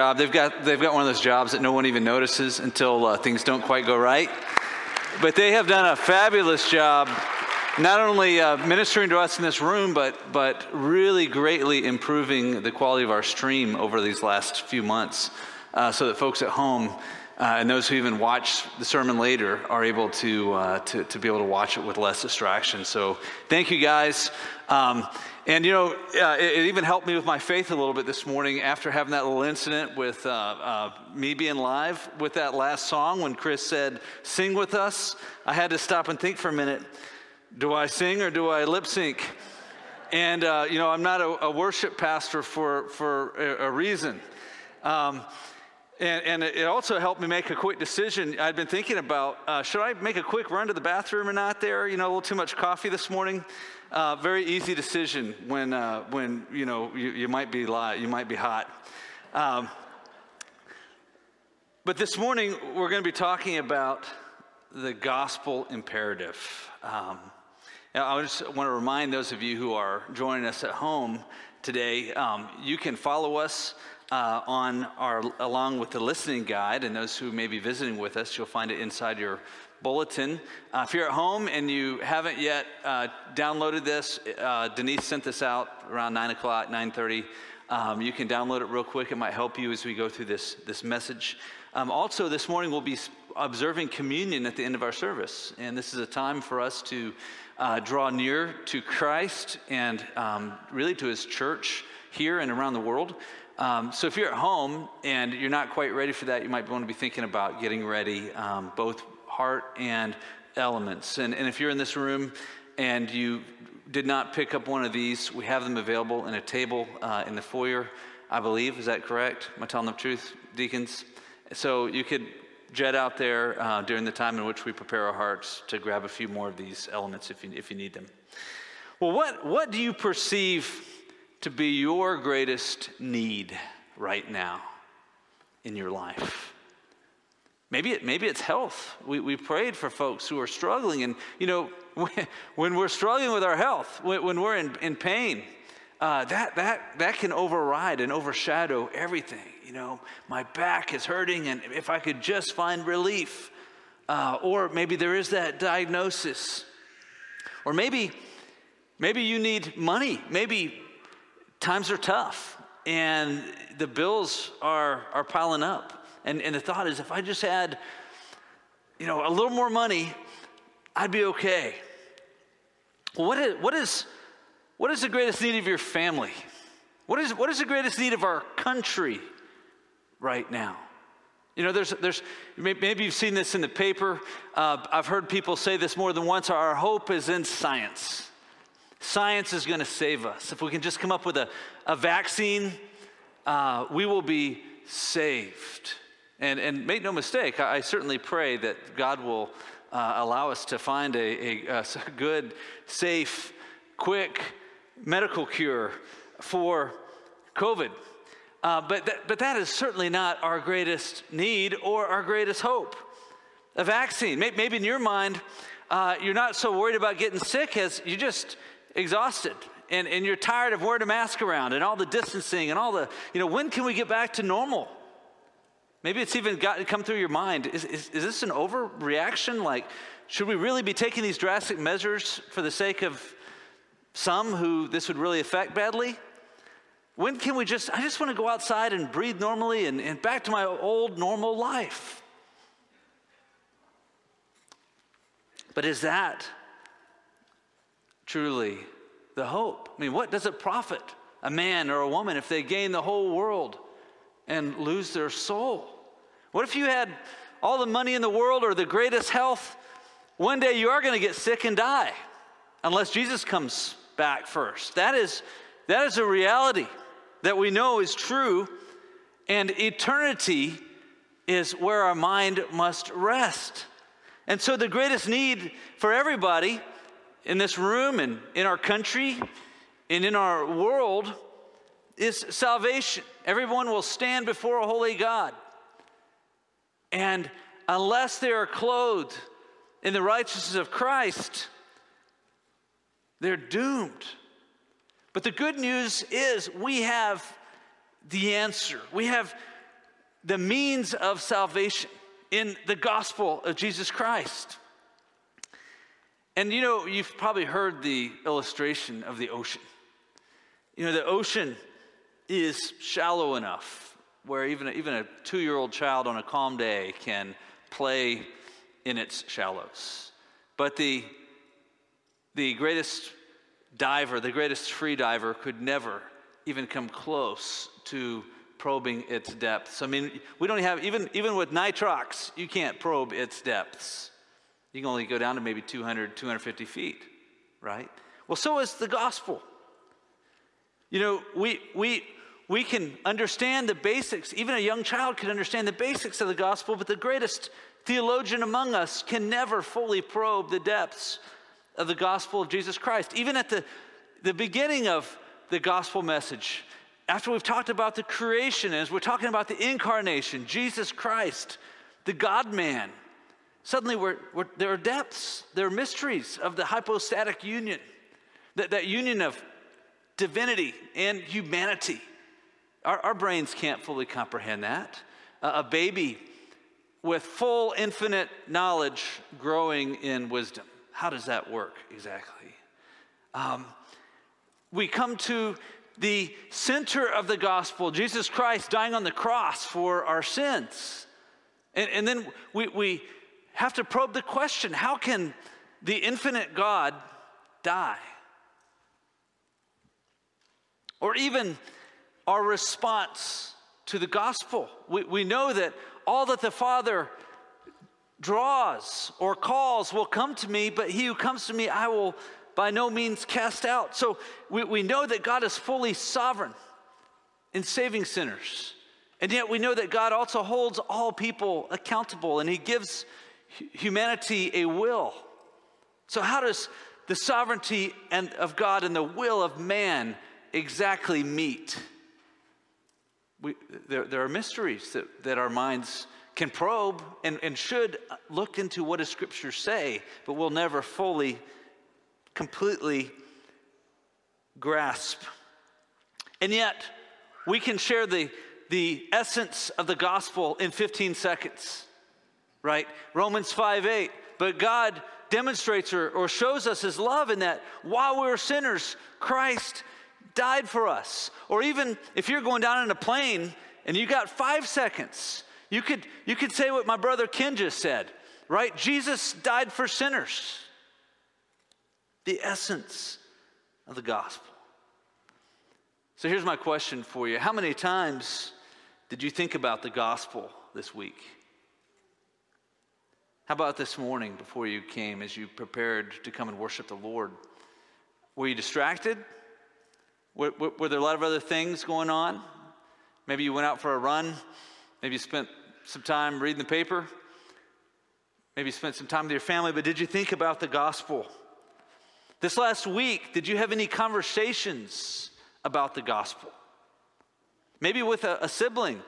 Uh, they've got they've got one of those jobs that no one even notices until uh, things don't quite go right. But they have done a fabulous job, not only uh, ministering to us in this room, but but really greatly improving the quality of our stream over these last few months, uh, so that folks at home. Uh, and those who even watch the sermon later are able to, to, to be able to watch it with less distraction. So, thank you guys. Um, and you know, uh, it, it, even helped me with my faith a little bit this morning after having that little incident with uh, uh, me being live with that last song when Chris said, Sing with us. I had to stop and think for a minute do I sing or do I lip sync? And, uh, you know, I'm not a, a, worship pastor for, for a, a reason. Um, and, and, it also helped me make a quick decision. I'd been thinking about uh, should I make a quick run to the bathroom or not there? You know, a little too much coffee this morning. Uh, very easy decision when, uh, when you know, you, you might be live, you might be hot. Um, but this morning, we're going to be talking about the gospel imperative. Um, I just want to remind those of you who are joining us at home today, um, you can follow us uh, on our, along with the listening guide, and those who may be visiting with us, you'll find it inside your bulletin. Uh, if you're at home and you haven't yet uh, downloaded this, uh, Denise sent this out around 9 o'clock, 9.30. Um, you can download it real quick. It might help you as we go through this, this message. Um, also, this morning we'll be observing communion at the end of our service. And this is a time for us to uh, draw near to Christ and um, really to his church here and around the world. Um, so if you're at home and you're not quite ready for that, you might want to be thinking about getting ready, um, both heart and elements. And, and if you're in this room and you did not pick up one of these, we have them available in a table uh, in the foyer, I believe. Is that correct? Am I telling the truth, deacons? So you could jet out there uh, during the time in which we prepare our hearts to grab a few more of these elements if you, if you need them. Well, what, what do you perceive to be your greatest need right now in your life? Maybe, it, maybe it's health. We, we prayed for folks who are struggling. And, you know, when, we're struggling with our health, when, we're in, in pain, uh, that, that, that can override and overshadow everything. You know, my back is hurting, and if I could just find relief. Uh, or maybe there is that diagnosis. Or maybe, maybe you need money. Maybe times are tough and the bills are, are piling up. And, and the thought is, if I just had, you know, a little more money, I'd be okay. What is, what is, what is the greatest need of your family? What is, what is the greatest need of our country right now? You know, there's, there's, maybe you've seen this in the paper. Uh, I've heard people say this more than once. Our hope is in science. Science is going to save us. If we can just come up with a, a vaccine, uh, we will be saved. And, and make no mistake, I, I certainly pray that God will uh, allow us to find a, a, a good, safe, quick medical cure for COVID. Uh, but, that, but that is certainly not our greatest need or our greatest hope. A vaccine, maybe in your mind, uh, you're not so worried about getting sick as you're just exhausted and, and you're tired of wearing a mask around and all the distancing and all the, you know, when can we get back to normal? Maybe it's even got, come through your mind. Is, is, is this an overreaction? Like, should we really be taking these drastic measures for the sake of some who this would really affect badly? When can we just, I just want to go outside and breathe normally and, and back to my old normal life. But is that truly the hope? I mean, what does it profit a man or a woman if they gain the whole world and lose their soul? What if you had all the money in the world or the greatest health? One day you are going to get sick and die unless Jesus comes back first. That is, that is a reality that we know is true, and eternity is where our mind must rest. And so, the greatest need for everybody in this room and in our country and in our world is salvation. Everyone will stand before a holy God. And unless they are clothed in the righteousness of Christ, they're doomed. But the good news is we have the answer. We have the means of salvation in the gospel of Jesus Christ. And you know, you've probably heard the illustration of the ocean. You know, the ocean is shallow enough where even a, even a two year old child on a calm day can play in its shallows. But the, the greatest diver, the greatest free diver, could never even come close to probing its depths. I mean, we don't have, even, even with nitrox, you can't probe its depths. You can only go down to maybe 200, 250 feet, right? Well, so is the gospel. You know, we, we, we can understand the basics. Even a young child can understand the basics of the gospel, but the greatest theologian among us can never fully probe the depths of the gospel of Jesus Christ. Even at the, the beginning of the gospel message, after we've talked about the creation, as we're talking about the incarnation, Jesus Christ, the God man, suddenly we're, we're, there are depths, there are mysteries of the hypostatic union, that, that union of divinity and humanity. Our, our brains can't fully comprehend that. Uh, a baby with full infinite knowledge growing in wisdom. How does that work exactly? Um, we come to the center of the gospel, Jesus Christ dying on the cross for our sins. And, and then we, we have to probe the question how can the infinite God die? Or even our response to the gospel. We, we know that all that the Father draws or calls will come to me, but he who comes to me, I will by no means cast out. So we, we know that God is fully sovereign in saving sinners. And yet we know that God also holds all people accountable and he gives humanity a will. So, how does the sovereignty and, of God and the will of man exactly meet? We, there, there are mysteries that, that our minds can probe and, and should look into what does Scripture say, but we'll never fully completely grasp. And yet, we can share the, the essence of the gospel in 15 seconds, right? Romans 5 8. But God demonstrates or, or shows us his love in that while we were sinners, Christ died for us. Or even if you're going down in a plane and you got five seconds, you could, you could say what my brother Ken just said, right? Jesus died for sinners the essence of the gospel. So here's my question for you How many times did you think about the gospel this week? How about this morning before you came as you prepared to come and worship the Lord? Were you distracted? Were, were, there a lot of other things going on? Maybe you went out for a run. Maybe you spent some time reading the paper. Maybe you spent some time with your family, but did you think about the gospel? This last week, did you have any conversations about the gospel? Maybe with a, a sibling,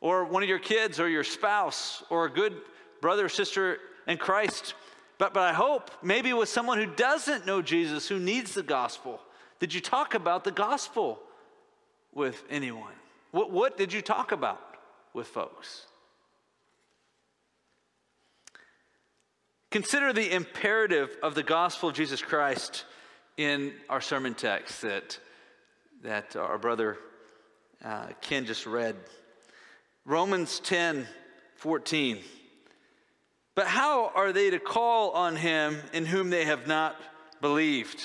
or one of your kids, or your spouse, or a good brother or sister in Christ. But, but I hope maybe with someone who doesn't know Jesus, who needs the gospel. Did you talk about the gospel with anyone? What, what did you talk about with folks? Consider the imperative of the gospel of Jesus Christ in our sermon text that, that our brother uh, Ken just read. Romans 10 14. But how are they to call on him in whom they have not believed?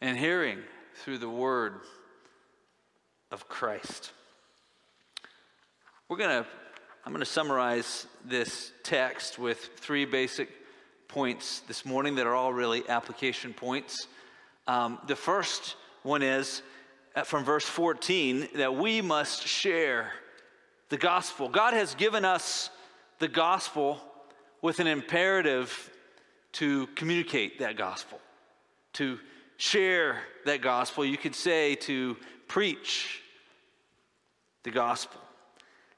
and hearing through the word of Christ. We're going to I'm going to summarize this text with three basic points this morning that are all really application points. Um, the first one is uh, from verse 14 that we must share the gospel. God has given us the gospel with an imperative to communicate that gospel, to share that gospel. You could say to preach the gospel.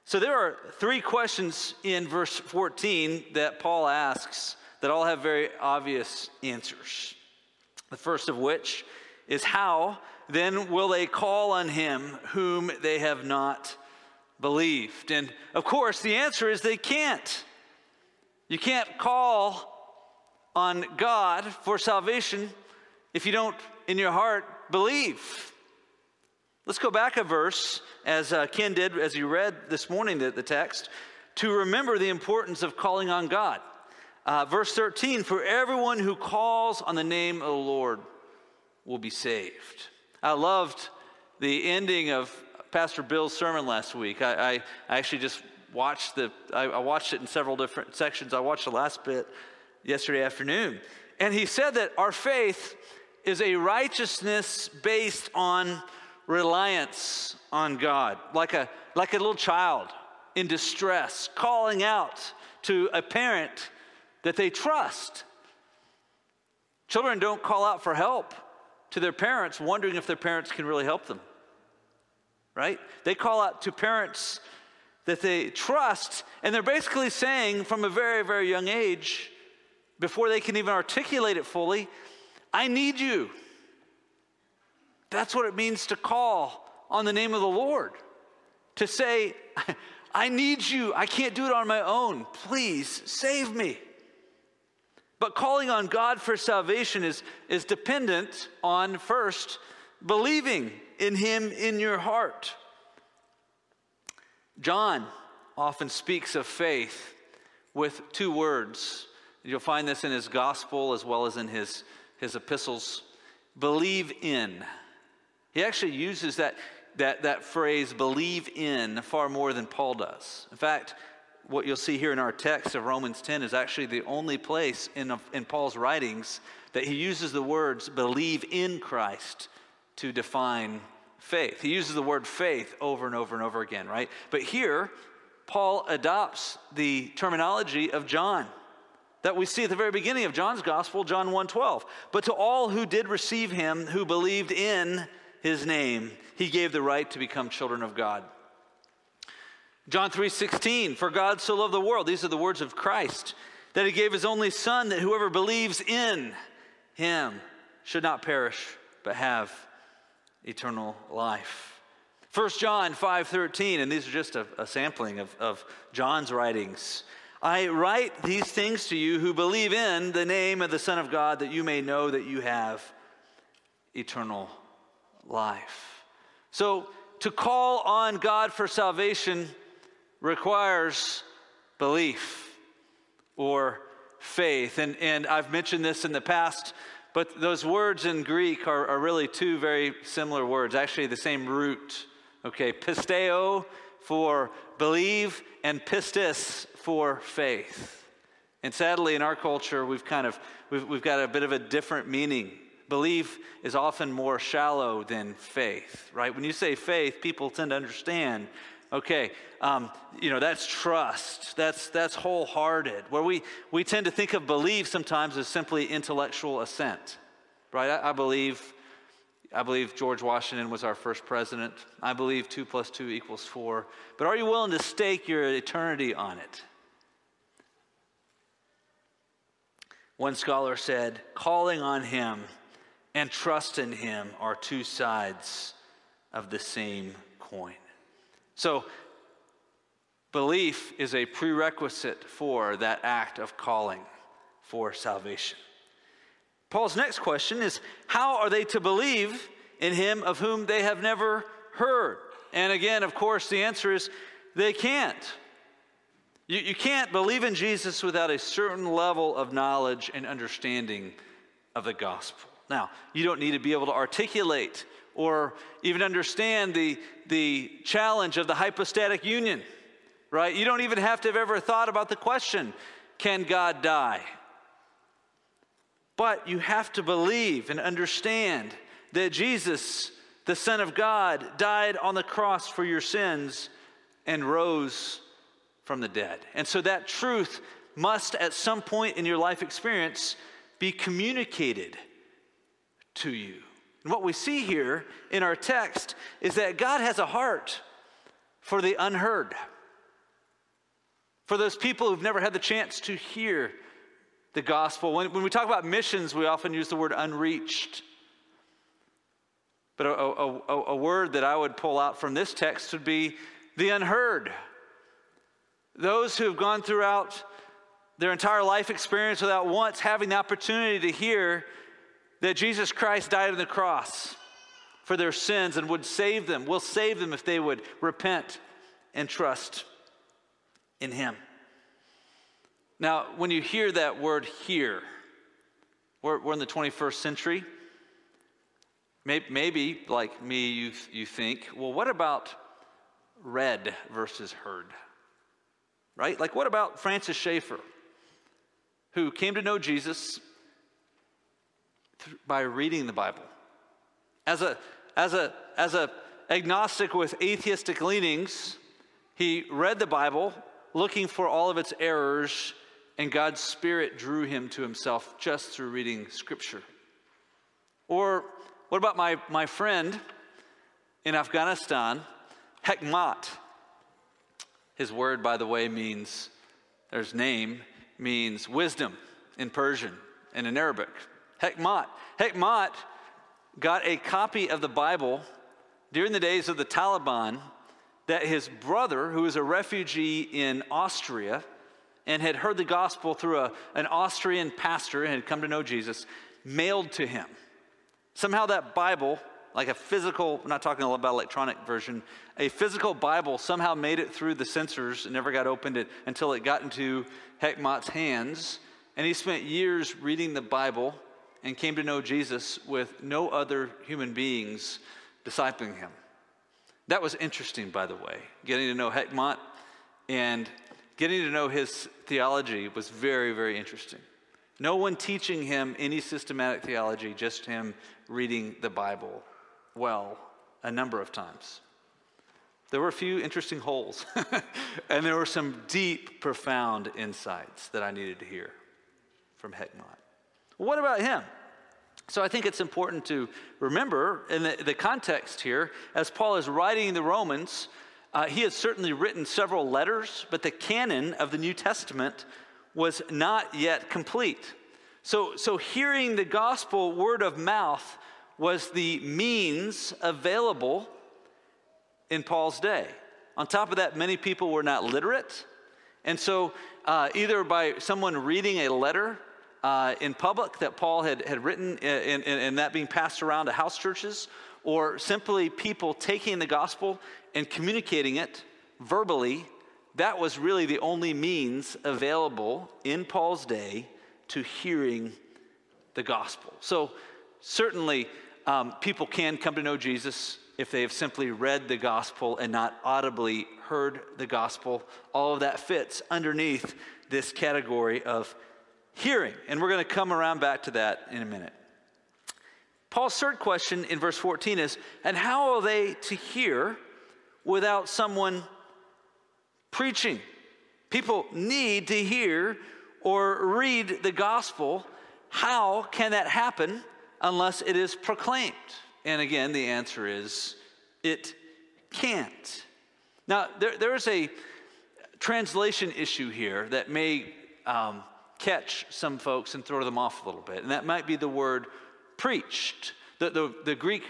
So there are three questions in verse 14 that Paul asks that all have very obvious answers. The first of which is how then will they call on him whom they have not believed? And of course, the answer is they can't. You can't call on God for salvation if you don't, in your heart, believe. Let's go back a verse, as uh, Ken did as you read this morning the, the text, to remember the importance of calling on God. Uh, verse 13 For everyone who calls on the name of the Lord will be saved. I loved the ending of Pastor Bill's sermon last week. I, I, I actually just watched the, I, I watched it in several different sections. I watched the last bit yesterday afternoon. And he said that our faith is a righteousness based on reliance on God, like a, like a little child in distress, calling out to a parent that they trust. Children don't call out for help to their parents, wondering if their parents can really help them. Right? They call out to parents that they trust, and they're basically saying from a very, very young age, before they can even articulate it fully, I need you. That's what it means to call on the name of the Lord. To say, I need you. I can't do it on my own. Please save me. But calling on God for salvation is, is dependent on first believing in Him in your heart. John often speaks of faith with two words. You'll find this in his gospel as well as in his, his epistles. Believe in. He actually uses that, that, that phrase, believe in, far more than Paul does. In fact, what you'll see here in our text of Romans 10 is actually the only place in, in Paul's writings that he uses the words believe in Christ to define faith. He uses the word faith over and over and over again, right? But here, Paul adopts the terminology of John that we see at the very beginning of John's gospel, John 1:12. But to all who did receive him, who believed in his name, he gave the right to become children of God. John 3:16, for God so loved the world, these are the words of Christ, that he gave his only son that whoever believes in him should not perish but have eternal life. 1 John 5:13, and these are just a, a sampling of, of John's writings. I write these things to you who believe in the name of the Son of God, that you may know that you have eternal life. So, to call on God for salvation requires belief or faith. And, and I've mentioned this in the past, but those words in Greek are, are really two very similar words, actually, the same root. Okay, pisteo for believe, and pistis for faith. And sadly, in our culture, we've kind of we've, we've got a bit of a different meaning. Belief is often more shallow than faith, right? When you say faith, people tend to understand Okay, um, you know, that's trust. That's, that's wholehearted. Where we, we tend to think of belief sometimes as simply intellectual assent, right? I, I believe, I believe George Washington was our first president. I believe two plus two equals four. But are you willing to stake your eternity on it? One scholar said, calling on him and trust in him are two sides of the same coin. So, belief is a prerequisite for that act of calling for salvation. Paul's next question is how are they to believe in him of whom they have never heard? And again, of course, the answer is they can't. You, you can't believe in Jesus without a certain level of knowledge and understanding of the gospel. Now, you don't need to be able to articulate or even understand the, the challenge of the hypostatic union, right? You don't even have to have ever thought about the question can God die? But you have to believe and understand that Jesus, the Son of God, died on the cross for your sins and rose from the dead. And so that truth must, at some point in your life experience, be communicated to you. And what we see here in our text is that God has a heart for the unheard, for those people who've never had the chance to hear the gospel. When, when we talk about missions, we often use the word unreached. But a, a, a, a word that I would pull out from this text would be the unheard. Those who have gone throughout their entire life experience without once having the opportunity to hear that Jesus Christ died on the cross for their sins and would save them, will save them if they would repent and trust in Him. Now, when you hear that word here, we're, we're in the 21st century. Maybe, maybe, like me, you, you think, well, what about read versus heard? Right? Like, what about Francis Schaeffer, who came to know Jesus by reading the Bible? As a, as a, as a agnostic with atheistic leanings, he read the Bible looking for all of its errors and God's Spirit drew him to himself just through reading Scripture. Or what about my, my friend in Afghanistan, Hekmat? His word, by the way, means, there's name, means wisdom in Persian and in Arabic. Hekmat. Hekmat got a copy of the Bible during the days of the Taliban that his brother, who was a refugee in Austria, and had heard the gospel through a, an Austrian pastor and had come to know Jesus, mailed to him. Somehow that Bible, like a physical, I'm not talking about electronic version, a physical Bible somehow made it through the censors and never got opened it until it got into Hekmat's hands. And he spent years reading the Bible and came to know Jesus with no other human beings discipling him. That was interesting, by the way, getting to know Hekmat and getting to know his theology was very, very interesting. No one teaching him any systematic theology, just him reading the Bible well a number of times. There were a few interesting holes, and there were some deep, profound insights that I needed to hear from Hekmat. What about him? So I think it's important to remember in the, the context here, as Paul is writing the Romans, uh, he had certainly written several letters, but the canon of the New Testament was not yet complete. So, so hearing the gospel word of mouth was the means available in Paul's day. On top of that, many people were not literate. And so, uh, either by someone reading a letter uh, in public that Paul had, had written and, and that being passed around to house churches, or simply people taking the gospel and communicating it verbally, that was really the only means available in Paul's day to hearing the gospel. So, certainly, um, people can come to know Jesus if they have simply read the gospel and not audibly heard the gospel. All of that fits underneath this category of hearing. And we're going to come around back to that in a minute. Paul's third question in verse 14 is And how are they to hear without someone preaching? People need to hear or read the gospel. How can that happen unless it is proclaimed? And again, the answer is it can't. Now, there, there's a translation issue here that may um, catch some folks and throw them off a little bit, and that might be the word preached. The, the, the Greek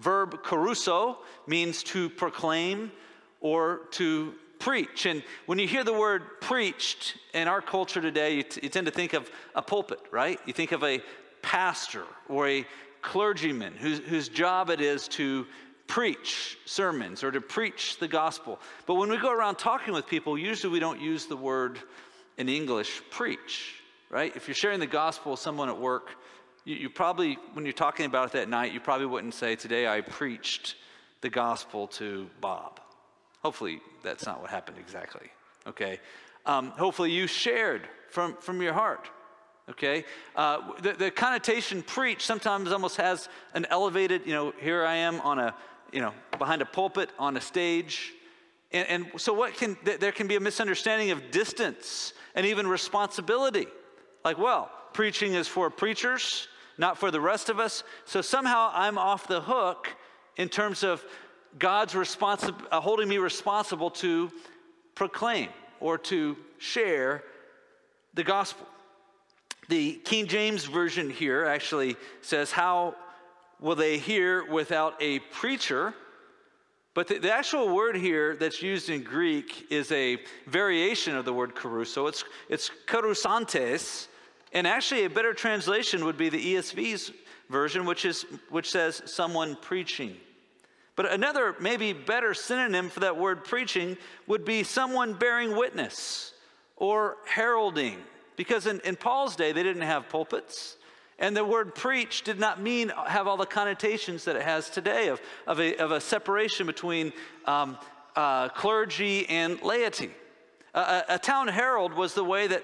verb kerusso means to proclaim or to preach. And when you hear the word preached in our culture today, you, t- you, tend to think of a pulpit, right? You think of a pastor or a clergyman whose, whose job it is to preach sermons or to preach the gospel. But when we go around talking with people, usually we don't use the word in English preach, right? If you're sharing the gospel with someone at work, you, you probably, when you're talking about it that night, you probably wouldn't say, Today I preached the gospel to Bob. Hopefully, that's not what happened exactly, okay? Um, hopefully, you shared from, from your heart, okay? Uh, the, the connotation preach sometimes almost has an elevated, you know, here I am on a, you know, behind a pulpit on a stage, And, and so, what can there can be a misunderstanding of distance and even responsibility. Like, well, preaching is for preachers, not for the rest of us. So somehow I'm off the hook in terms of God's responsi- uh, holding me responsible to proclaim or to share the gospel. The King James Version here actually says, How will they hear without a preacher? But the, the, actual word here that's used in Greek is a variation of the word kerusso. It's, it's. And actually, a better translation would be the ESV's version, which, is, which says someone preaching. But another, maybe better synonym for that word preaching would be someone bearing witness or heralding. Because in, in Paul's day, they didn't have pulpits. And the word preach did not mean have all the connotations that it has today of, of, a, of a separation between um, uh, clergy and laity. a, a town herald was the way that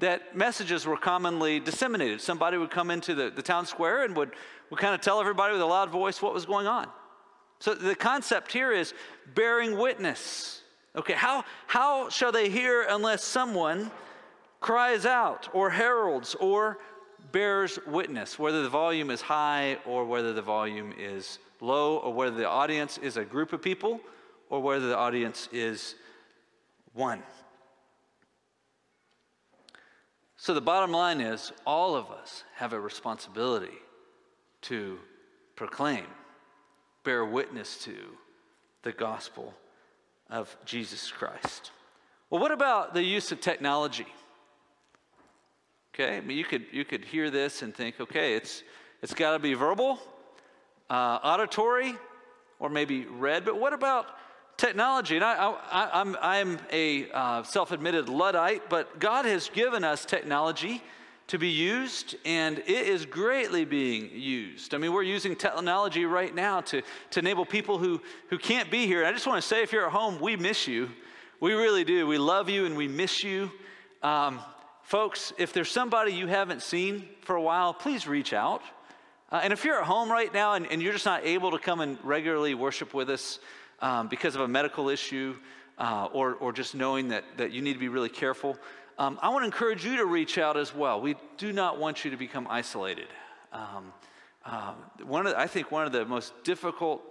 that messages were commonly disseminated. Somebody would come into the, the town square and would, would kind of tell everybody with a loud voice what was going on. So the concept here is bearing witness. Okay, how, how shall they hear unless someone cries out or heralds or bears witness, whether the volume is high or whether the volume is low, or whether the audience is a group of people or whether the audience is one. So the bottom line is all of us have a responsibility to proclaim, bear witness to the gospel of Jesus Christ. Well, what about the use of technology? Okay, I mean, you could, you could hear this and think, okay, it's, it's got to be verbal, uh, auditory, or maybe read, but what about technology, and I, am I'm, I'm a uh, self admitted Luddite, but God has given us technology to be used, and it is greatly being used. I mean, we're using technology right now to, to enable people who, who can't be here. And I just want to say, if you're at home, we miss you. We really do. We love you and we miss you. Um, folks, if there's somebody you haven't seen for a while, please reach out. Uh, and if you're at home right now and, and, you're just not able to come and regularly worship with us, um, because of a medical issue uh, or, or just knowing that, that you need to be really careful, um, I want to encourage you to reach out as well. We do not want you to become isolated. Um, uh, one of the, I think one of the most difficult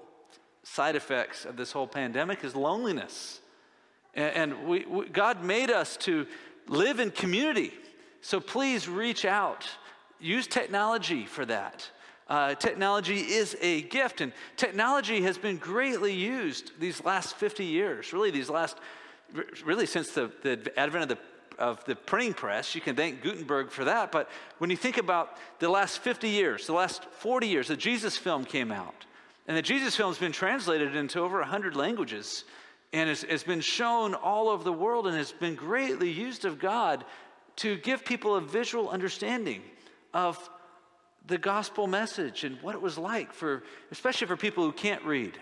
side effects of this whole pandemic is loneliness. And, and we, we, God made us to live in community. So please reach out. Use technology for that. Uh, technology is a gift, and technology has been greatly used these last 50 years, really, these last, really since the, the advent of the, of the printing press. You can thank Gutenberg for that. But when you think about the last 50 years, the last 40 years, the Jesus film came out. And the Jesus film has been translated into over 100 languages and it's been shown all over the world and it's been greatly used of God to give people a visual understanding of the gospel message and what it was like for, especially for people who can't read.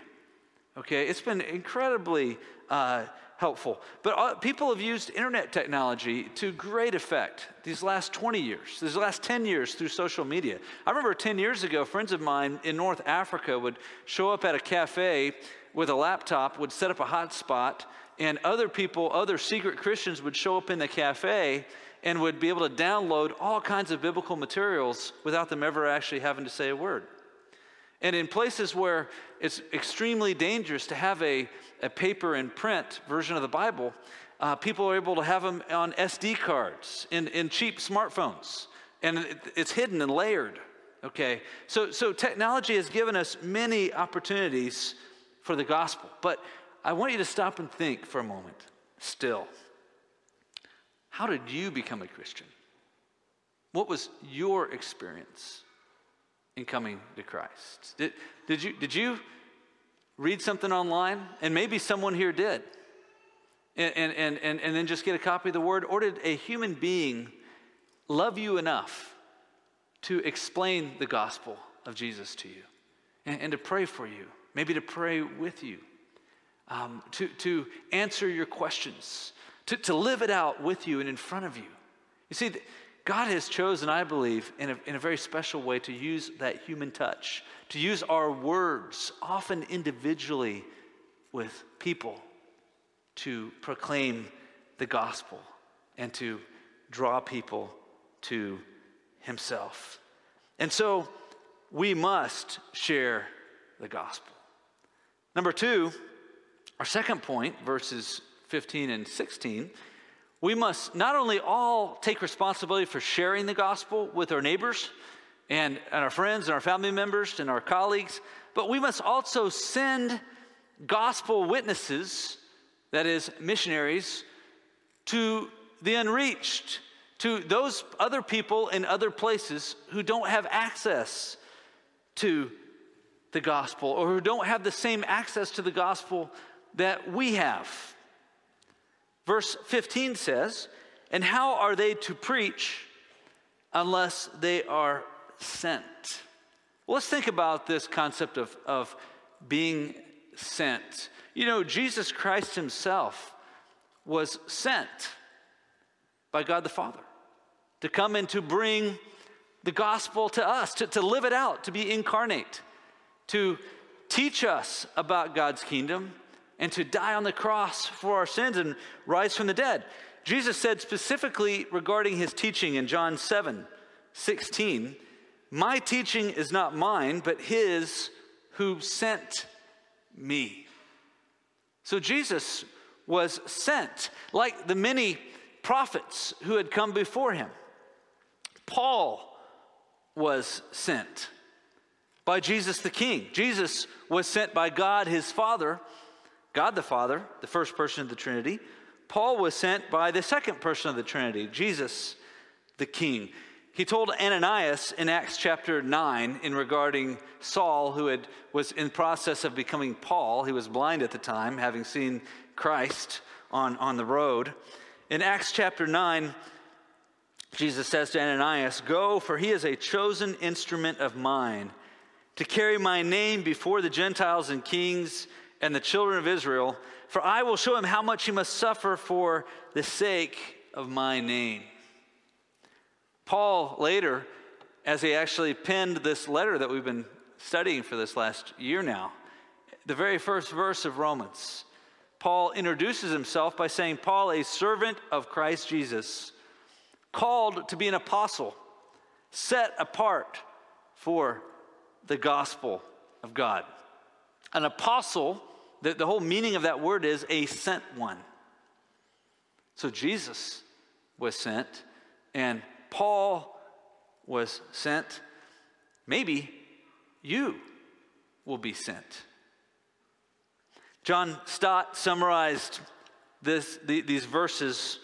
Okay, it's been incredibly uh, helpful. But uh, people have used internet technology to great effect these last 20 years, these last 10 years through social media. I remember 10 years ago, friends of mine in North Africa would show up at a cafe with a laptop, would set up a hotspot, and other people, other secret Christians would show up in the cafe and would be able to download all kinds of biblical materials without them ever actually having to say a word. And in places where it's extremely dangerous to have a, a paper and print version of the Bible, uh, people are able to have them on SD cards in, in cheap smartphones. And it, it's hidden and layered. Okay? So, so technology has given us many opportunities for the gospel. But I want you to stop and think for a moment still. How did you become a Christian? What was your experience in coming to Christ? Did, did, you, did you read something online? And maybe someone here did. And, and, and, and then just get a copy of the word? Or did a human being love you enough to explain the gospel of Jesus to you and, and to pray for you, maybe to pray with you, um, to, to answer your questions? to, to live it out with you and in front of you. You see, God has chosen, I believe, in a, in a very special way to use that human touch, to use our words, often individually with people, to proclaim the gospel and to draw people to himself. And so we must share the gospel. Number two, our second point, verses 15 and 16, we must not only all take responsibility for sharing the gospel with our neighbors and, and our friends and our family members and our colleagues, but we must also send gospel witnesses, that is, missionaries, to the unreached, to those other people in other places who don't have access to the gospel or who don't have the same access to the gospel that we have. Verse 15 says, And how are they to preach unless they are sent? Well, let's think about this concept of, of being sent. You know, Jesus Christ himself was sent by God the Father to come and to bring the gospel to us, to, to live it out, to be incarnate, to teach us about God's kingdom, and to die on the cross for our sins and rise from the dead. Jesus said specifically regarding his teaching in John 7 16, My teaching is not mine, but his who sent me. So Jesus was sent, like the many prophets who had come before him. Paul was sent by Jesus the King. Jesus was sent by God his Father, God the Father, the first person of the Trinity. Paul was sent by the second person of the Trinity, Jesus the King. He told Ananias in Acts chapter 9 in regarding Saul, who had, was in process of becoming Paul. He was blind at the time, having seen Christ on, on the road. In Acts chapter 9, Jesus says to Ananias, Go, for he is a chosen instrument of mine to carry my name before the Gentiles and kings and the children of Israel, for I will show him how much he must suffer for the sake of my name. Paul later, as he actually penned this letter that we've been studying for this last year now, the very first verse of Romans, Paul introduces himself by saying, Paul, a servant of Christ Jesus called to be an apostle, set apart for the gospel of God. An apostle, the, the whole meaning of that word is a sent one. So Jesus was sent, and Paul was sent. Maybe you will be sent. John Stott summarized this, the, these verses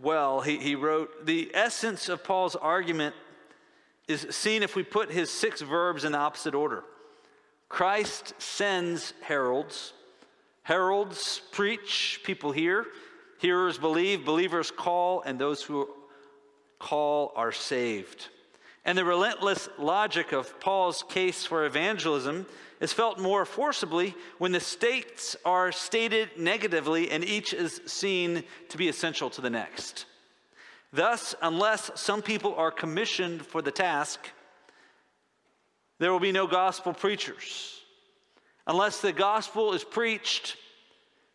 well. He, he wrote The essence of Paul's argument is seen if we put his six verbs in the opposite order. Christ sends heralds, heralds preach, people hear, hearers believe, believers call, and those who call are saved. And the relentless logic of Paul's case for evangelism is felt more forcibly when the states are stated negatively and each is seen to be essential to the next. Thus, unless some people are commissioned for the task, there will be no gospel preachers. Unless the gospel is preached,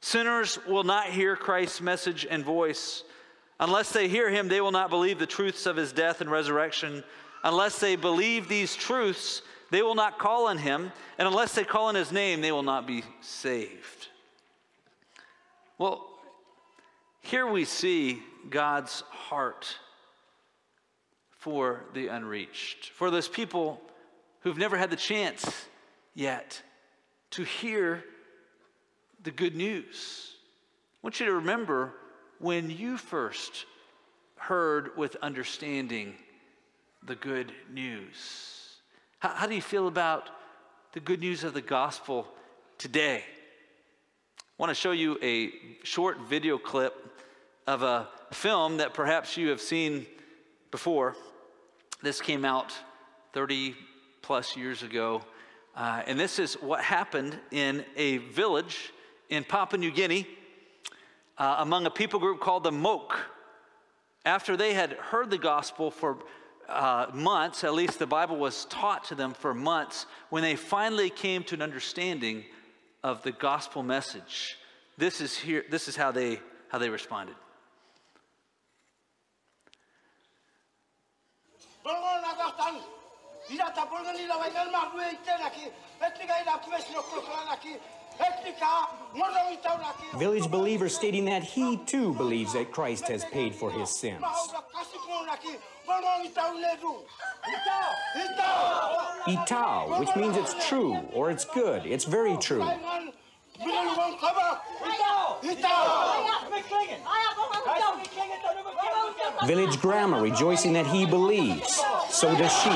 sinners will not hear Christ's message and voice. Unless they hear him, they will not believe the truths of his death and resurrection. Unless they believe these truths, they will not call on him, and unless they call on his name, they will not be saved. Well, here we see God's heart for the unreached, for those people who've never had the chance yet to hear the good news. I want you to remember when you first heard with understanding the good news. How, how do you feel about the good news of the gospel today? I want to show you a short video clip of a film that perhaps you have seen before. This came out 30 plus years ago. Uh, and this is what happened in a village in Papua New Guinea uh, among a people group called the Mouk. After they had heard the gospel for uh, months, at least the Bible was taught to them for months, when they finally came to an understanding of the gospel message, this is, here, this is how, they, how they responded. Village believer stating that he too believes that Christ has paid for his sins. Itao, which means it's true or it's good. It's very true. Village grammar rejoicing that he believes. So does she.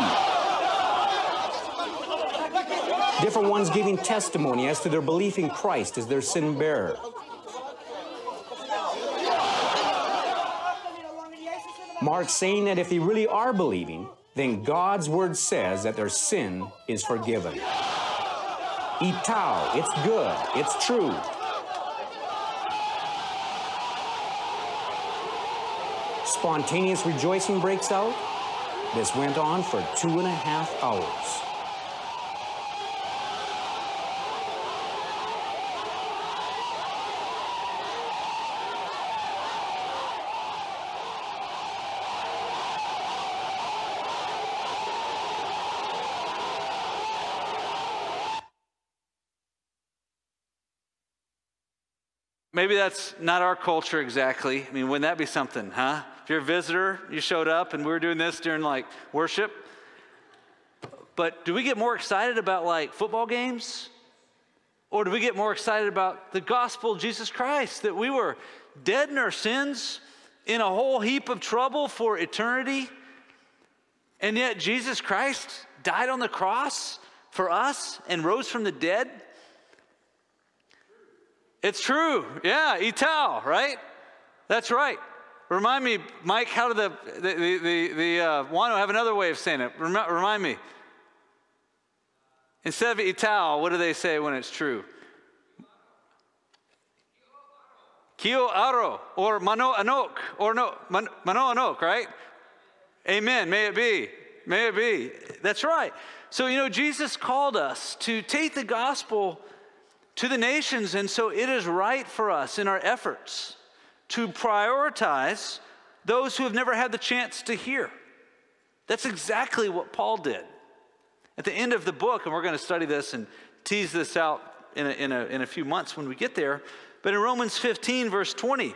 Different ones giving testimony as to their belief in Christ as their sin bearer. Mark saying that if they really are believing, then God's word says that their sin is forgiven. Itao, it's good, it's true. Spontaneous rejoicing breaks out. This went on for two and a half hours. Maybe that's not our culture exactly. I mean, wouldn't that be something, huh? If you're a visitor, you showed up and we were doing this during like worship. But do we get more excited about like football games? Or do we get more excited about the gospel of Jesus Christ, that we were dead in our sins, in a whole heap of trouble for eternity, and yet Jesus Christ died on the cross for us and rose from the dead? It's true. Yeah, Itao, right? That's right. Remind me, Mike, how did the, the, the, the, uh, Wano have another way of saying it? Rem- remind me. Instead of Itao, what do they say when it's true? Kio aro, or mano anok, or no, mano anok, right? Amen. May it be. May it be. That's right. So, you know, Jesus called us to take the gospel to the nations. And so it is right for us in our efforts to prioritize those who have never had the chance to hear. That's exactly what Paul did. At the end of the book, and we're going to study this and tease this out in a, in a, in a few months when we get there, but in Romans 15, verse 20,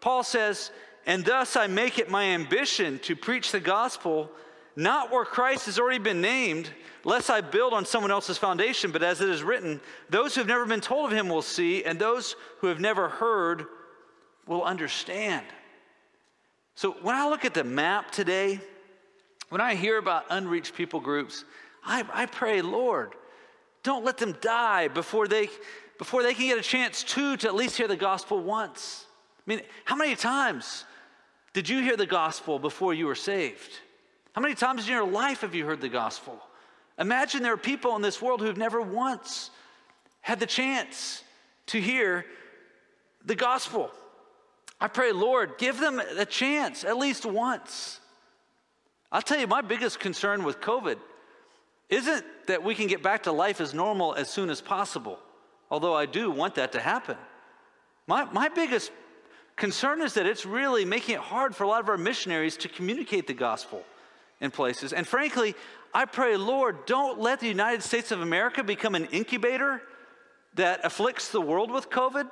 Paul says, And thus I make it my ambition to preach the gospel not where Christ has already been named, lest I build on someone else's foundation, but as it is written, those who have never been told of him will see, and those who have never heard will understand. So when I look at the map today, when I hear about unreached people groups, I, I pray, Lord, don't let them die before they, before they can get a chance to, to at least hear the gospel once. I mean, how many times did you hear the gospel before you were saved? How many times in your life have you heard the gospel? Imagine there are people in this world who've never once had the chance to hear the gospel. I pray, Lord, give them a chance at least once. I'll tell you, my biggest concern with COVID isn't that we can get back to life as normal as soon as possible, although I do want that to happen. My, my biggest concern is that it's really making it hard for a lot of our missionaries to communicate the gospel in places. And frankly, I pray, Lord, don't let the United States of America become an incubator that afflicts the world with COVID.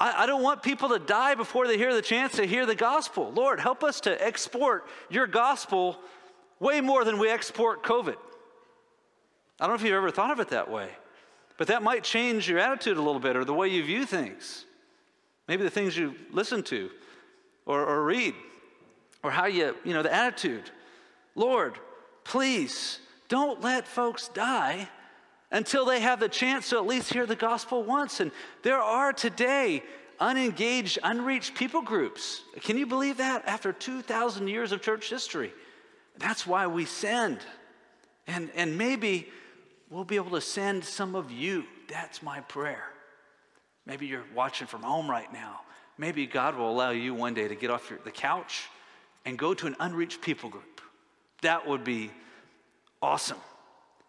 I, I, don't want people to die before they hear the chance to hear the gospel. Lord, help us to export your gospel way more than we export COVID. I don't know if you've ever thought of it that way, but that might change your attitude a little bit or the way you view things. Maybe the things you listen to or, or read or how you, you know, the attitude. Lord, please don't let folks die until they have the chance to at least hear the gospel once. And there are today unengaged, unreached people groups. Can you believe that after 2,000 years of church history? That's why we send. And, and maybe we'll be able to send some of you. That's my prayer. Maybe you're watching from home right now. Maybe God will allow you one day to get off your, the couch and go to an unreached people group. That would be awesome.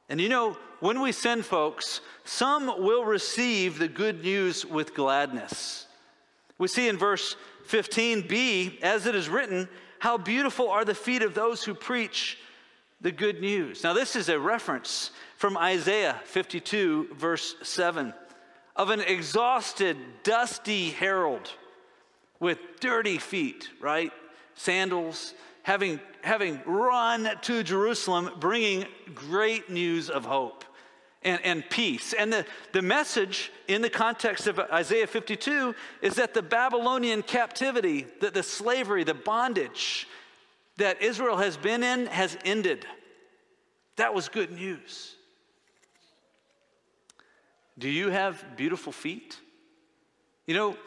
And you know, when we send folks, some will receive the good news with gladness. We see in verse 15b, as it is written, How beautiful are the feet of those who preach the good news. Now, this is a reference from Isaiah 52, verse 7, of an exhausted, dusty herald with dirty feet, right? Sandals, having, having run to Jerusalem, bringing great news of hope and, and peace. And the, the message in the context of Isaiah 52 is that the Babylonian captivity, that the slavery, the bondage that Israel has been in has ended. That was good news. Do you have beautiful feet? You know,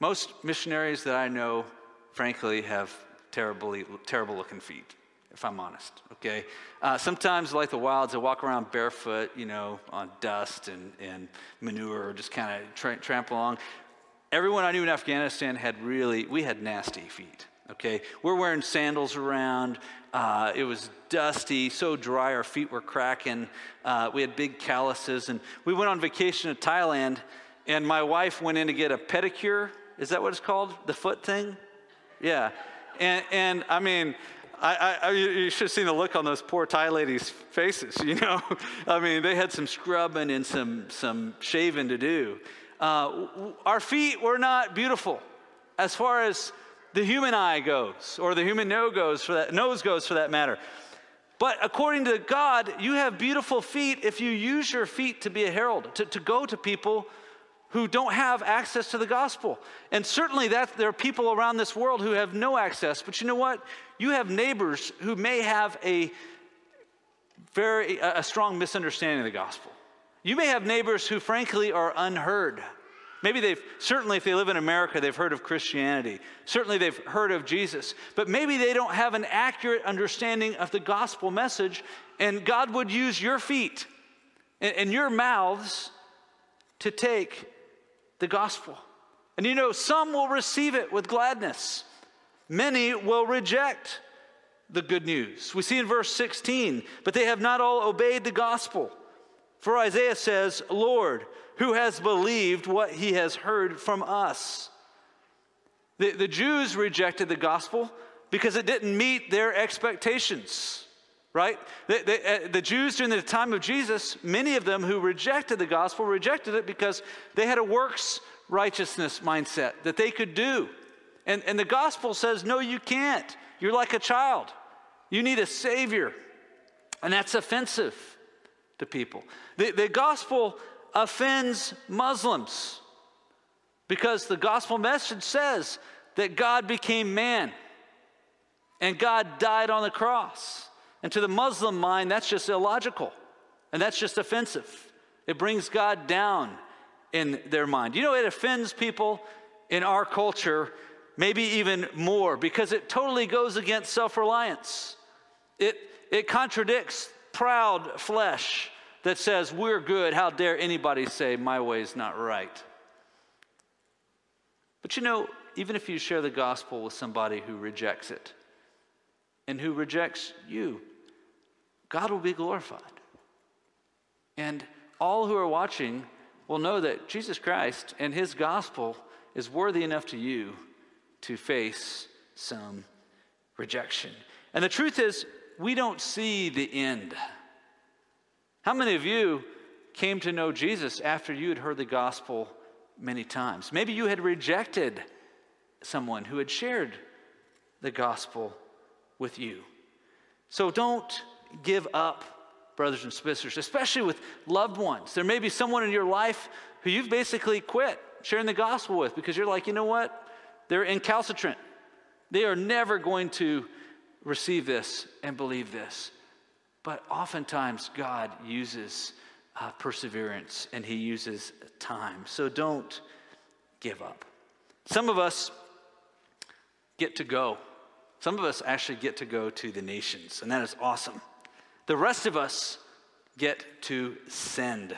most missionaries that I know, frankly, have terribly, terrible looking feet, if I'm honest, okay? Uh, sometimes, like the wilds, I walk around barefoot, you know, on dust and, and manure, or just kind of tra- along. Everyone I knew in Afghanistan had really, we had nasty feet, okay? We're wearing sandals around. Uh, it was dusty, so dry, our feet were cracking. Uh, we had big calluses. And we went on vacation to Thailand, and my wife went in to get a pedicure. Is that what it's called? The foot thing? Yeah. And, and I mean, I, I, you should have seen the look on those poor Thai ladies' faces, you know? I mean, they had some scrubbing and some, some shaving to do. Uh, our feet were not beautiful as far as the human eye goes, or the human nose goes for that, nose goes for that matter. But according to God, you have beautiful feet if you use your feet to be a herald, to, to go to people who don't have access to the gospel. And certainly that there are people around this world who have no access. But you know what? You have neighbors who may have a very a strong misunderstanding of the gospel. You may have neighbors who frankly are unheard. Maybe they've, certainly if they live in America, they've heard of Christianity. Certainly they've heard of Jesus. But maybe they don't have an accurate understanding of the gospel message. And God would use your feet and, and your mouths to take the gospel. And you know, some will receive it with gladness, many will reject the good news. We see in verse 16, but they have not all obeyed the gospel. For Isaiah says, Lord, who has believed what he has heard from us? The, the Jews rejected the gospel because it didn't meet their expectations right? The, the, uh, the, Jews during the time of Jesus, many of them who rejected the gospel, rejected it because they had a works righteousness mindset that they could do. And, and the gospel says, no, you can't. You're like a child. You need a savior. And that's offensive to people. The, the gospel offends Muslims because the gospel message says that God became man and God died on the cross. And to the Muslim mind, that's just illogical and that's just offensive. It brings God down in their mind. You know, it offends people in our culture maybe even more because it totally goes against self reliance. It, it contradicts proud flesh that says, We're good. How dare anybody say my way is not right? But you know, even if you share the gospel with somebody who rejects it and who rejects you, God will be glorified. And all who are watching will know that Jesus Christ and his gospel is worthy enough to you to face some rejection. And the truth is, we don't see the end. How many of you came to know Jesus after you had heard the gospel many times? Maybe you had rejected someone who had shared the gospel with you. So don't give up, brothers and sisters, especially with loved ones. There may be someone in your life who you've basically quit sharing the gospel with because you're like, you know what? They're incalcitrant. They are never going to receive this and believe this. But oftentimes, God uses uh, perseverance and He uses time. So don't give up. Some of us get to go. Some of us actually get to go to the nations, and that is awesome. The rest of us get to send.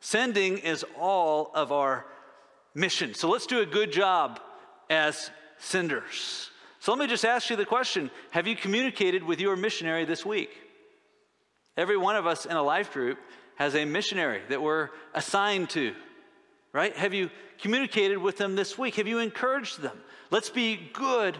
Sending is all of our mission. So let's do a good job as senders. So let me just ask you the question Have you communicated with your missionary this week? Every one of us in a life group has a missionary that we're assigned to, right? Have you communicated with them this week? Have you encouraged them? Let's be good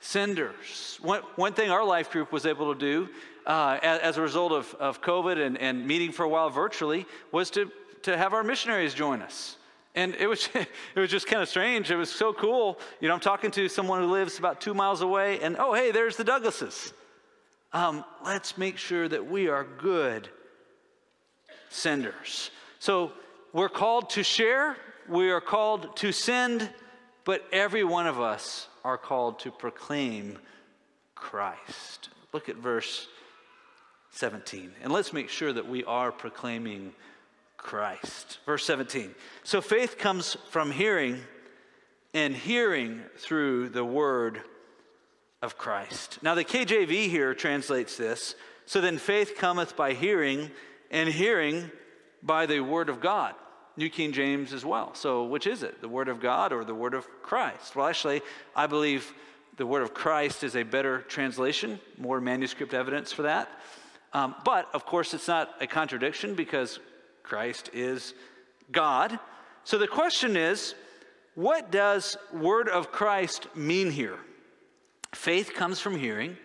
senders. One, one thing our life group was able to do uh, as, a result of, of COVID and, and meeting for a while virtually was to, to have our missionaries join us. And it was, it was just kind of strange. It was so cool. You know, I'm talking to someone who lives about two miles away, and oh, hey, there's the Douglases. Um, let's make sure that we are good senders. So we're called to share, we are called to send, but every one of us are called to proclaim Christ. Look at verse 17. And let's make sure that we are proclaiming Christ. Verse 17. So faith comes from hearing, and hearing through the word of Christ. Now, the KJV here translates this so then faith cometh by hearing, and hearing by the word of God. New King James as well. So, which is it, the Word of God or the Word of Christ? Well, actually, I believe the Word of Christ is a better translation, more manuscript evidence for that. Um, but, of course, it's not a contradiction because Christ is God. So the question is what does Word of Christ mean here? Faith comes from hearing,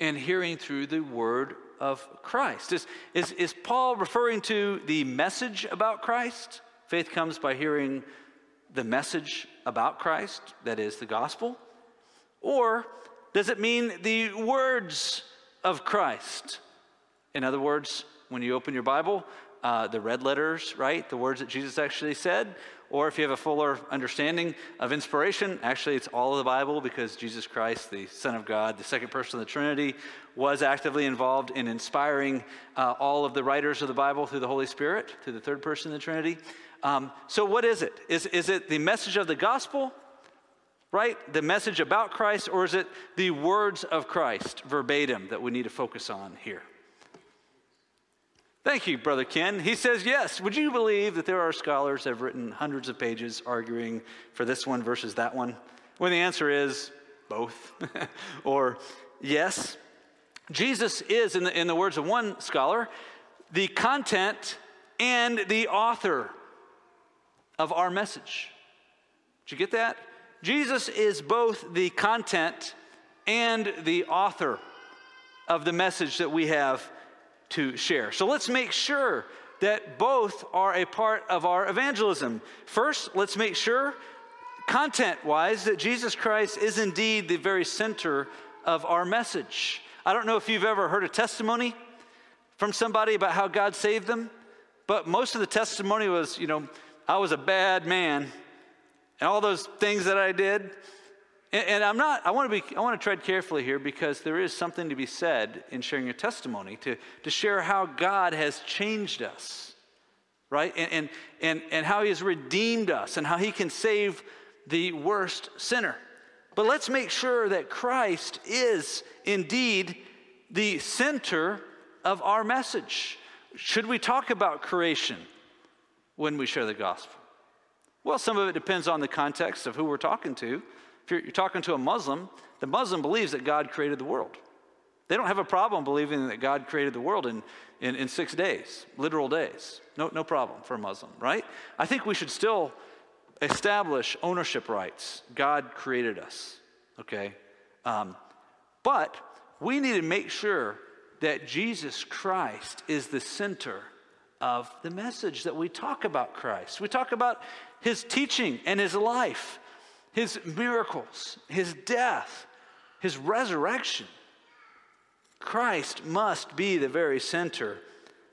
and hearing through the Word of Christ. Is, is, is Paul referring to the message about Christ? Faith comes by hearing the message about Christ, that is, the gospel? Or does it mean the words of Christ? In other words, when you open your Bible, uh, the red letters, right? The words that Jesus actually said. Or if you have a fuller understanding of inspiration, actually it's all of the Bible because Jesus Christ, the Son of God, the second person of the Trinity, was actively involved in inspiring uh, all of the writers of the Bible through the Holy Spirit, through the third person of the Trinity. Um, so, what is it? Is, is it the message of the gospel, right? The message about Christ, or is it the words of Christ verbatim that we need to focus on here? Thank you, Brother Ken. He says yes. Would you believe that there are scholars that have written hundreds of pages arguing for this one versus that one? When the answer is both, or yes. Jesus is, in the, in the words of one scholar, the content and the author of our message. Did you get that? Jesus is both the content and the author of the message that we have to share. So let's make sure that both are a part of our evangelism. First, let's make sure, content wise, that Jesus Christ is indeed the very center of our message. I don't know if you've ever heard a testimony from somebody about how God saved them, but most of the testimony was, you know, I was a bad man and all those things that I did. And, and I'm not, I want to be, I want to tread carefully here because there is something to be said in sharing your testimony to, to share how God has changed us, right? And, and, and, and how he has redeemed us and how he can save the worst sinner. But let's make sure that Christ is indeed the center of our message. Should we talk about creation when we share the gospel? Well, some of it depends on the context of who we're talking to. You're, you're talking to a Muslim, the Muslim believes that God created the world. They don't have a problem believing that God created the world in, in, in, six days, literal days. No, no problem for a Muslim, right? I think we should still establish ownership rights. God created us, okay? Um, but we need to make sure that Jesus Christ is the center of the message that we talk about Christ. We talk about his teaching and his life his miracles, his death, his resurrection. Christ must be the very center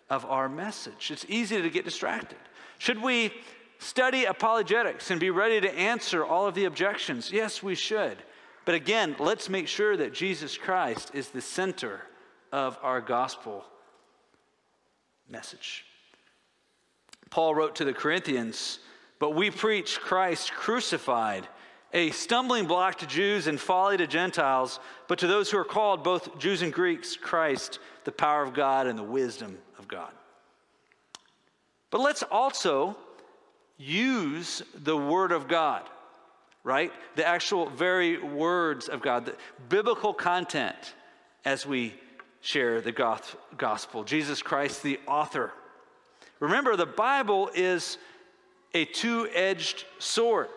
of our message. It's easy to get distracted. Should we study apologetics and be ready to answer all of the objections? Yes, we should. But again, let's make sure that Jesus Christ is the center of our gospel message. Paul wrote to the Corinthians, But we preach Christ crucified a stumbling block to Jews and folly to Gentiles, but to those who are called, both Jews and Greeks, Christ, the power of God and the wisdom of God. But let's also use the Word of God, right? The actual very words of God, the biblical content as we share the gospel. Jesus Christ, the author. Remember, the Bible is a two edged sword.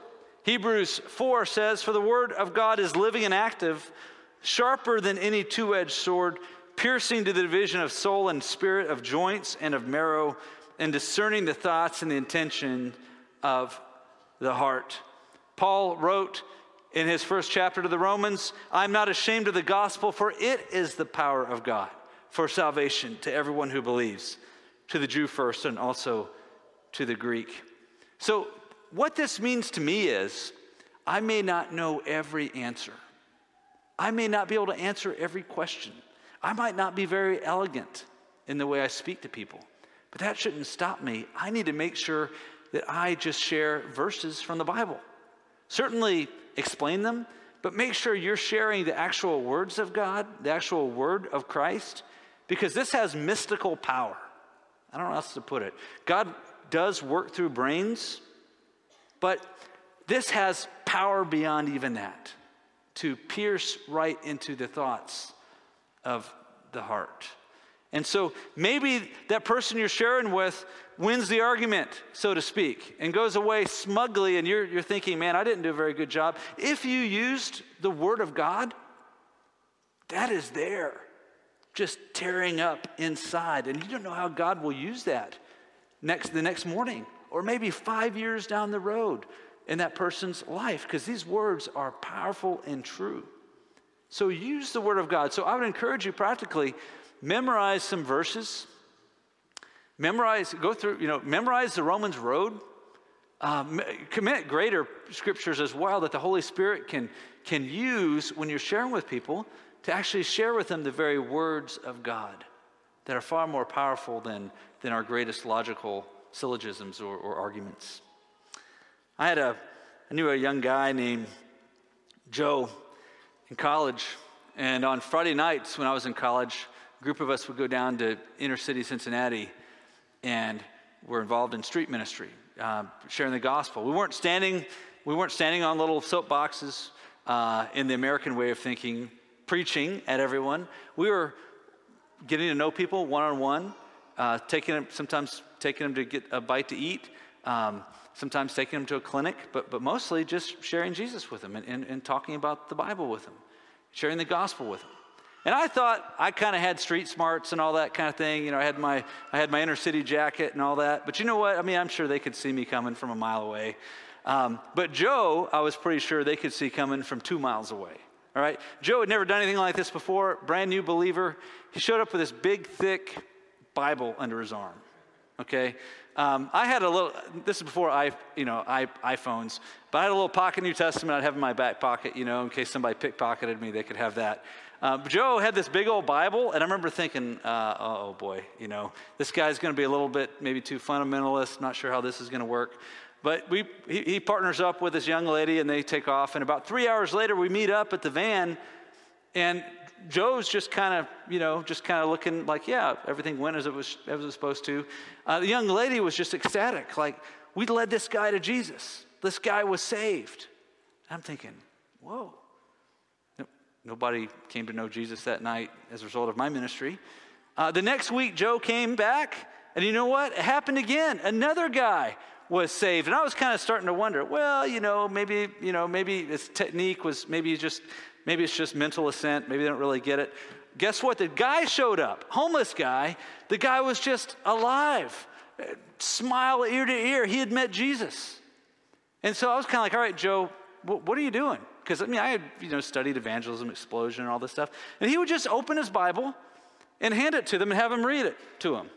Hebrews 4 says, For the word of God is living and active, sharper than any two edged sword, piercing to the division of soul and spirit, of joints and of marrow, and discerning the thoughts and the intention of the heart. Paul wrote in his first chapter to the Romans, I'm not ashamed of the gospel, for it is the power of God for salvation to everyone who believes, to the Jew first and also to the Greek. So, what this means to me is I may not know every answer. I may not be able to answer every question. I might not be very elegant in the way I speak to people, but that shouldn't stop me. I need to make sure that I just share verses from the Bible. Certainly explain them, but make sure you're sharing the actual words of God, the actual word of Christ, because this has mystical power. I don't know how else to put it. God does work through brains, but this has power beyond even that to pierce right into the thoughts of the heart. And so maybe that person you're sharing with wins the argument, so to speak, and goes away smugly, and you're, you're thinking, man, I didn't do a very good job. If you used the Word of God, that is there, just tearing up inside. And you don't know how God will use that next, the next morning, or maybe five years down the road in that person's life, because these words are powerful and true. So use the Word of God. So I would encourage you practically memorize some verses. Memorize, go through, you know, memorize the Romans road. Um, commit greater scriptures as well that the Holy Spirit can, can use when you're sharing with people to actually share with them the very words of God that are far more powerful than, than our greatest logical syllogisms or, or arguments. I had a, I knew a young guy named Joe in college. And on Friday nights when I was in college, a group of us would go down to inner city Cincinnati and we're involved in street ministry, uh, sharing the gospel. We weren't standing, we weren't standing on little soapboxes uh, in the American way of thinking, preaching at everyone. We were getting to know people one on one, taking sometimes taking them to get a bite to eat, um, sometimes taking them to a clinic, but, but mostly just sharing Jesus with them and, and, and talking about the Bible with them, sharing the gospel with them. And I thought I kind of had street smarts and all that kind of thing. You know, I had my I had my inner city jacket and all that. But you know what? I mean, I'm sure they could see me coming from a mile away. Um, but Joe, I was pretty sure they could see coming from two miles away. All right, Joe had never done anything like this before. Brand new believer. He showed up with this big, thick Bible under his arm. Okay, um, I had a little, this is before I, you know, I, iPhones, but I had a little pocket New Testament I'd have in my back pocket, you know, in case somebody pickpocketed me, they could have that. Uh, Joe had this big old Bible, and I remember thinking, uh, oh boy, you know, this guy's going to be a little bit maybe too fundamentalist, not sure how this is going to work. But we, he, he partners up with this young lady, and they take off. And about three hours later, we meet up at the van, and Joe's just kind of, you know, just kind of looking like, yeah, everything went as it was, as it was supposed to. Uh, the young lady was just ecstatic, like, we led this guy to Jesus. This guy was saved. I'm thinking, whoa. No, nobody came to know Jesus that night as a result of my ministry. Uh, the next week, Joe came back, and you know what? It happened again. Another guy was saved, and I was kind of starting to wonder. Well, you know, maybe you know, maybe his technique was maybe just Maybe it's just mental assent. Maybe they don't really get it. Guess what? The guy showed up, homeless guy. The guy was just alive, smile ear to ear. He had met Jesus. And so I was kind of like, all right, Joe, what are you doing? Because I mean, I had you know studied evangelism, explosion, and all this stuff. And he would just open his Bible and hand it to them and have them read it to him.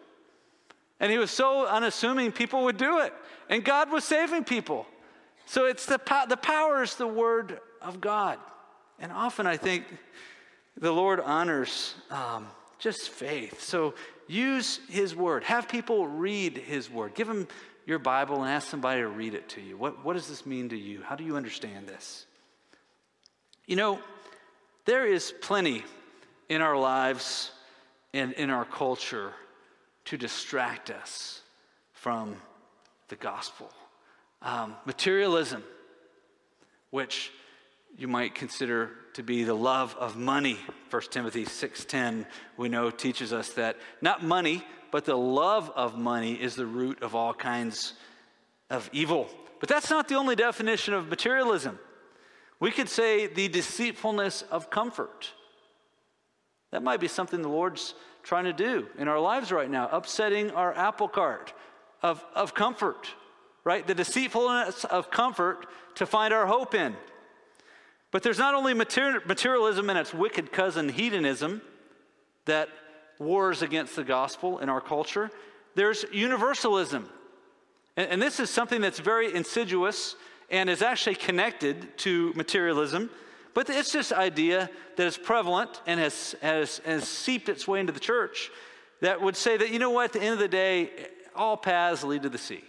And he was so unassuming, people would do it. And God was saving people. So it's the, the power is the word of God. And often I think the Lord honors um, just faith. So use His Word. Have people read His Word. Give them your Bible and ask somebody to read it to you. What, what does this mean to you? How do you understand this? You know, there is plenty in our lives and in our culture to distract us from the gospel. Um, materialism, which you might consider to be the love of money. 1 Timothy 6:10 we know teaches us that not money, but the love of money is the root of all kinds of evil. But that's not the only definition of materialism. We could say the deceitfulness of comfort. That might be something the Lord's trying to do in our lives right now, upsetting our apple cart of, of comfort, right? The deceitfulness of comfort to find our hope in. But there's not only materialism and its wicked cousin hedonism that wars against the gospel in our culture, there's universalism. And, and this is something that's very insidious and is actually connected to materialism. But it's this idea that is prevalent and has, has, has seeped its way into the church that would say that, you know what, at the end of the day, all paths lead to the sea.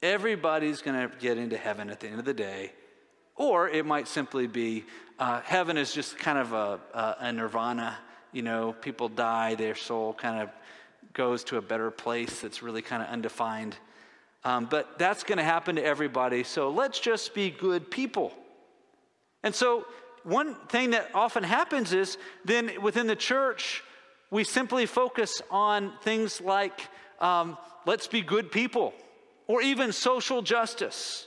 Everybody's going to get into heaven at the end of the day. Or it might simply be uh, heaven is just kind of a, a, a nirvana. You know, people die, their soul kind of goes to a better place that's really kind of undefined. Um, but that's going to happen to everybody. So let's just be good people. And so, one thing that often happens is then within the church, we simply focus on things like um, let's be good people or even social justice.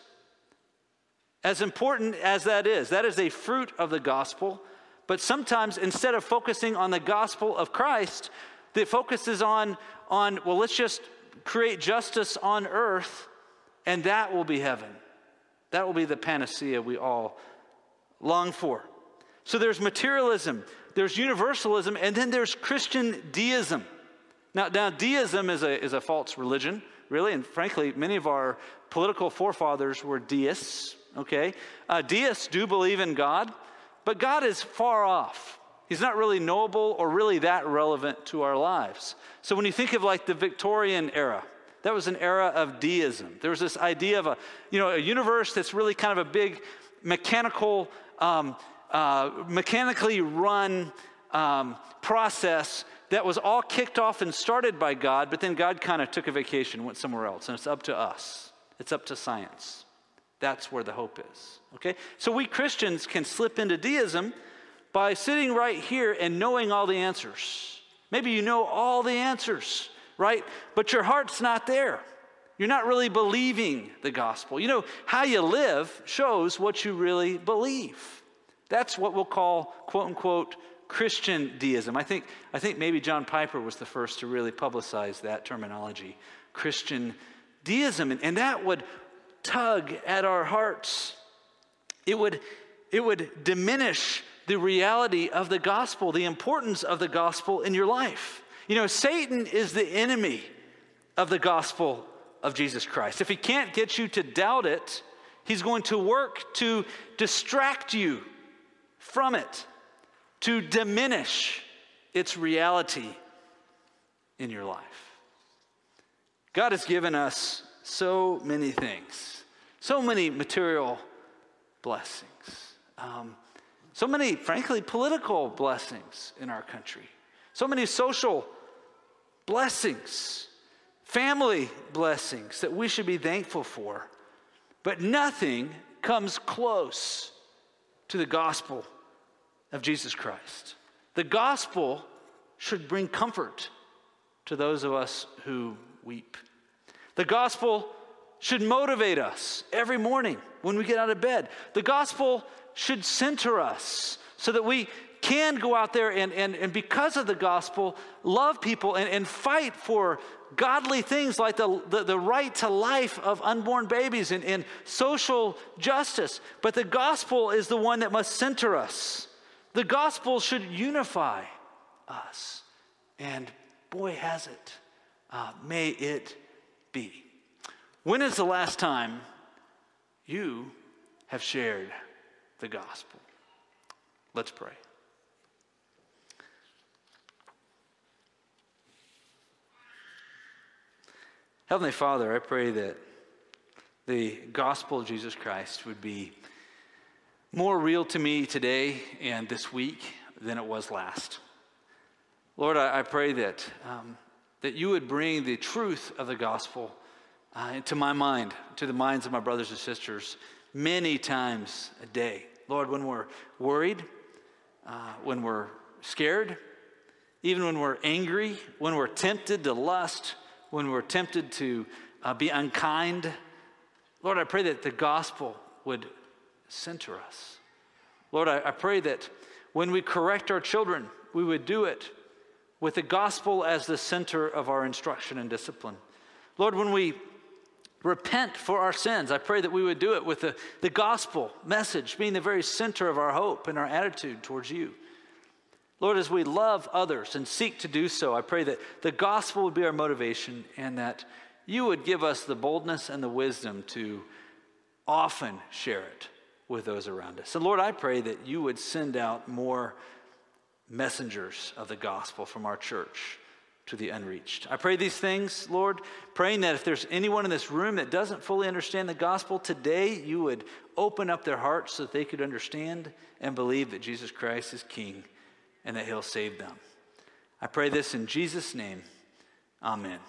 As important as that is, that is a fruit of the gospel. But sometimes instead of focusing on the gospel of Christ, the focus is on, on well, let's just create justice on earth, and that will be heaven. That will be the panacea we all long for. So there's materialism, there's universalism, and then there's Christian deism. Now, now deism is a, is a false religion, really, and frankly, many of our political forefathers were deists, okay? Uh, deists do believe in God, but God is far off. He's not really knowable or really that relevant to our lives. So when you think of like the Victorian era, that was an era of deism. There was this idea of a, you know, a universe that's really kind of a big mechanical, um, uh, mechanically run um, process that was all kicked off and started by God, but then God kind of took a vacation, went somewhere else, and it's up to us. It's up to science. That's where the hope is. Okay? So we Christians can slip into deism by sitting right here and knowing all the answers. Maybe you know all the answers, right? But your heart's not there. You're not really believing the gospel. You know, how you live shows what you really believe. That's what we'll call, quote unquote, Christian deism. I think, I think maybe John Piper was the first to really publicize that terminology Christian deism. And, and that would tug at our hearts. It would, it would diminish the reality of the gospel, the importance of the gospel in your life. You know, Satan is the enemy of the gospel of Jesus Christ. If he can't get you to doubt it, he's going to work to distract you from it, to diminish its reality in your life. God has given us so many things, so many material blessings. Um, so many, frankly, political blessings in our country. So many social blessings, family blessings that we should be thankful for. But nothing comes close to the gospel of Jesus Christ. The gospel should bring comfort to those of us who weep. The gospel should motivate us every morning when we get out of bed. The gospel should center us so that we can go out there and, and, and because of the gospel, love people and, and fight for godly things like the, the, the, right to life of unborn babies and, and social justice. But the gospel is the one that must center us. The gospel should unify us. And boy, has it. Uh, may it be. When is the last time you have shared the gospel. Let's pray. Heavenly Father, I pray that the gospel of Jesus Christ would be more real to me today and this week than it was last. Lord, I, I pray that, um, that you would bring the truth of the gospel uh, to my mind, to the minds of my brothers and sisters, many times a day. Lord, when we're worried, uh, when we're scared, even when we're angry, when we're tempted to lust, when we're tempted to uh, be unkind, Lord, I pray that the gospel would center us. Lord, I, I pray that when we correct our children, we would do it with the gospel as the center of our instruction and discipline. Lord, when we repent for our sins, I pray that we would do it with the, the gospel message being the very center of our hope and our attitude towards you. Lord, as we love others and seek to do so, I pray that the gospel would be our motivation and that you would give us the boldness and the wisdom to often share it with those around us. And Lord, I pray that you would send out more messengers of the gospel from our church to the unreached. I pray these things, Lord, praying that if there's anyone in this room that doesn't fully understand the gospel today, you would open up their hearts so that they could understand and believe that Jesus Christ is King and that He'll save them. I pray this in Jesus' name. Amen.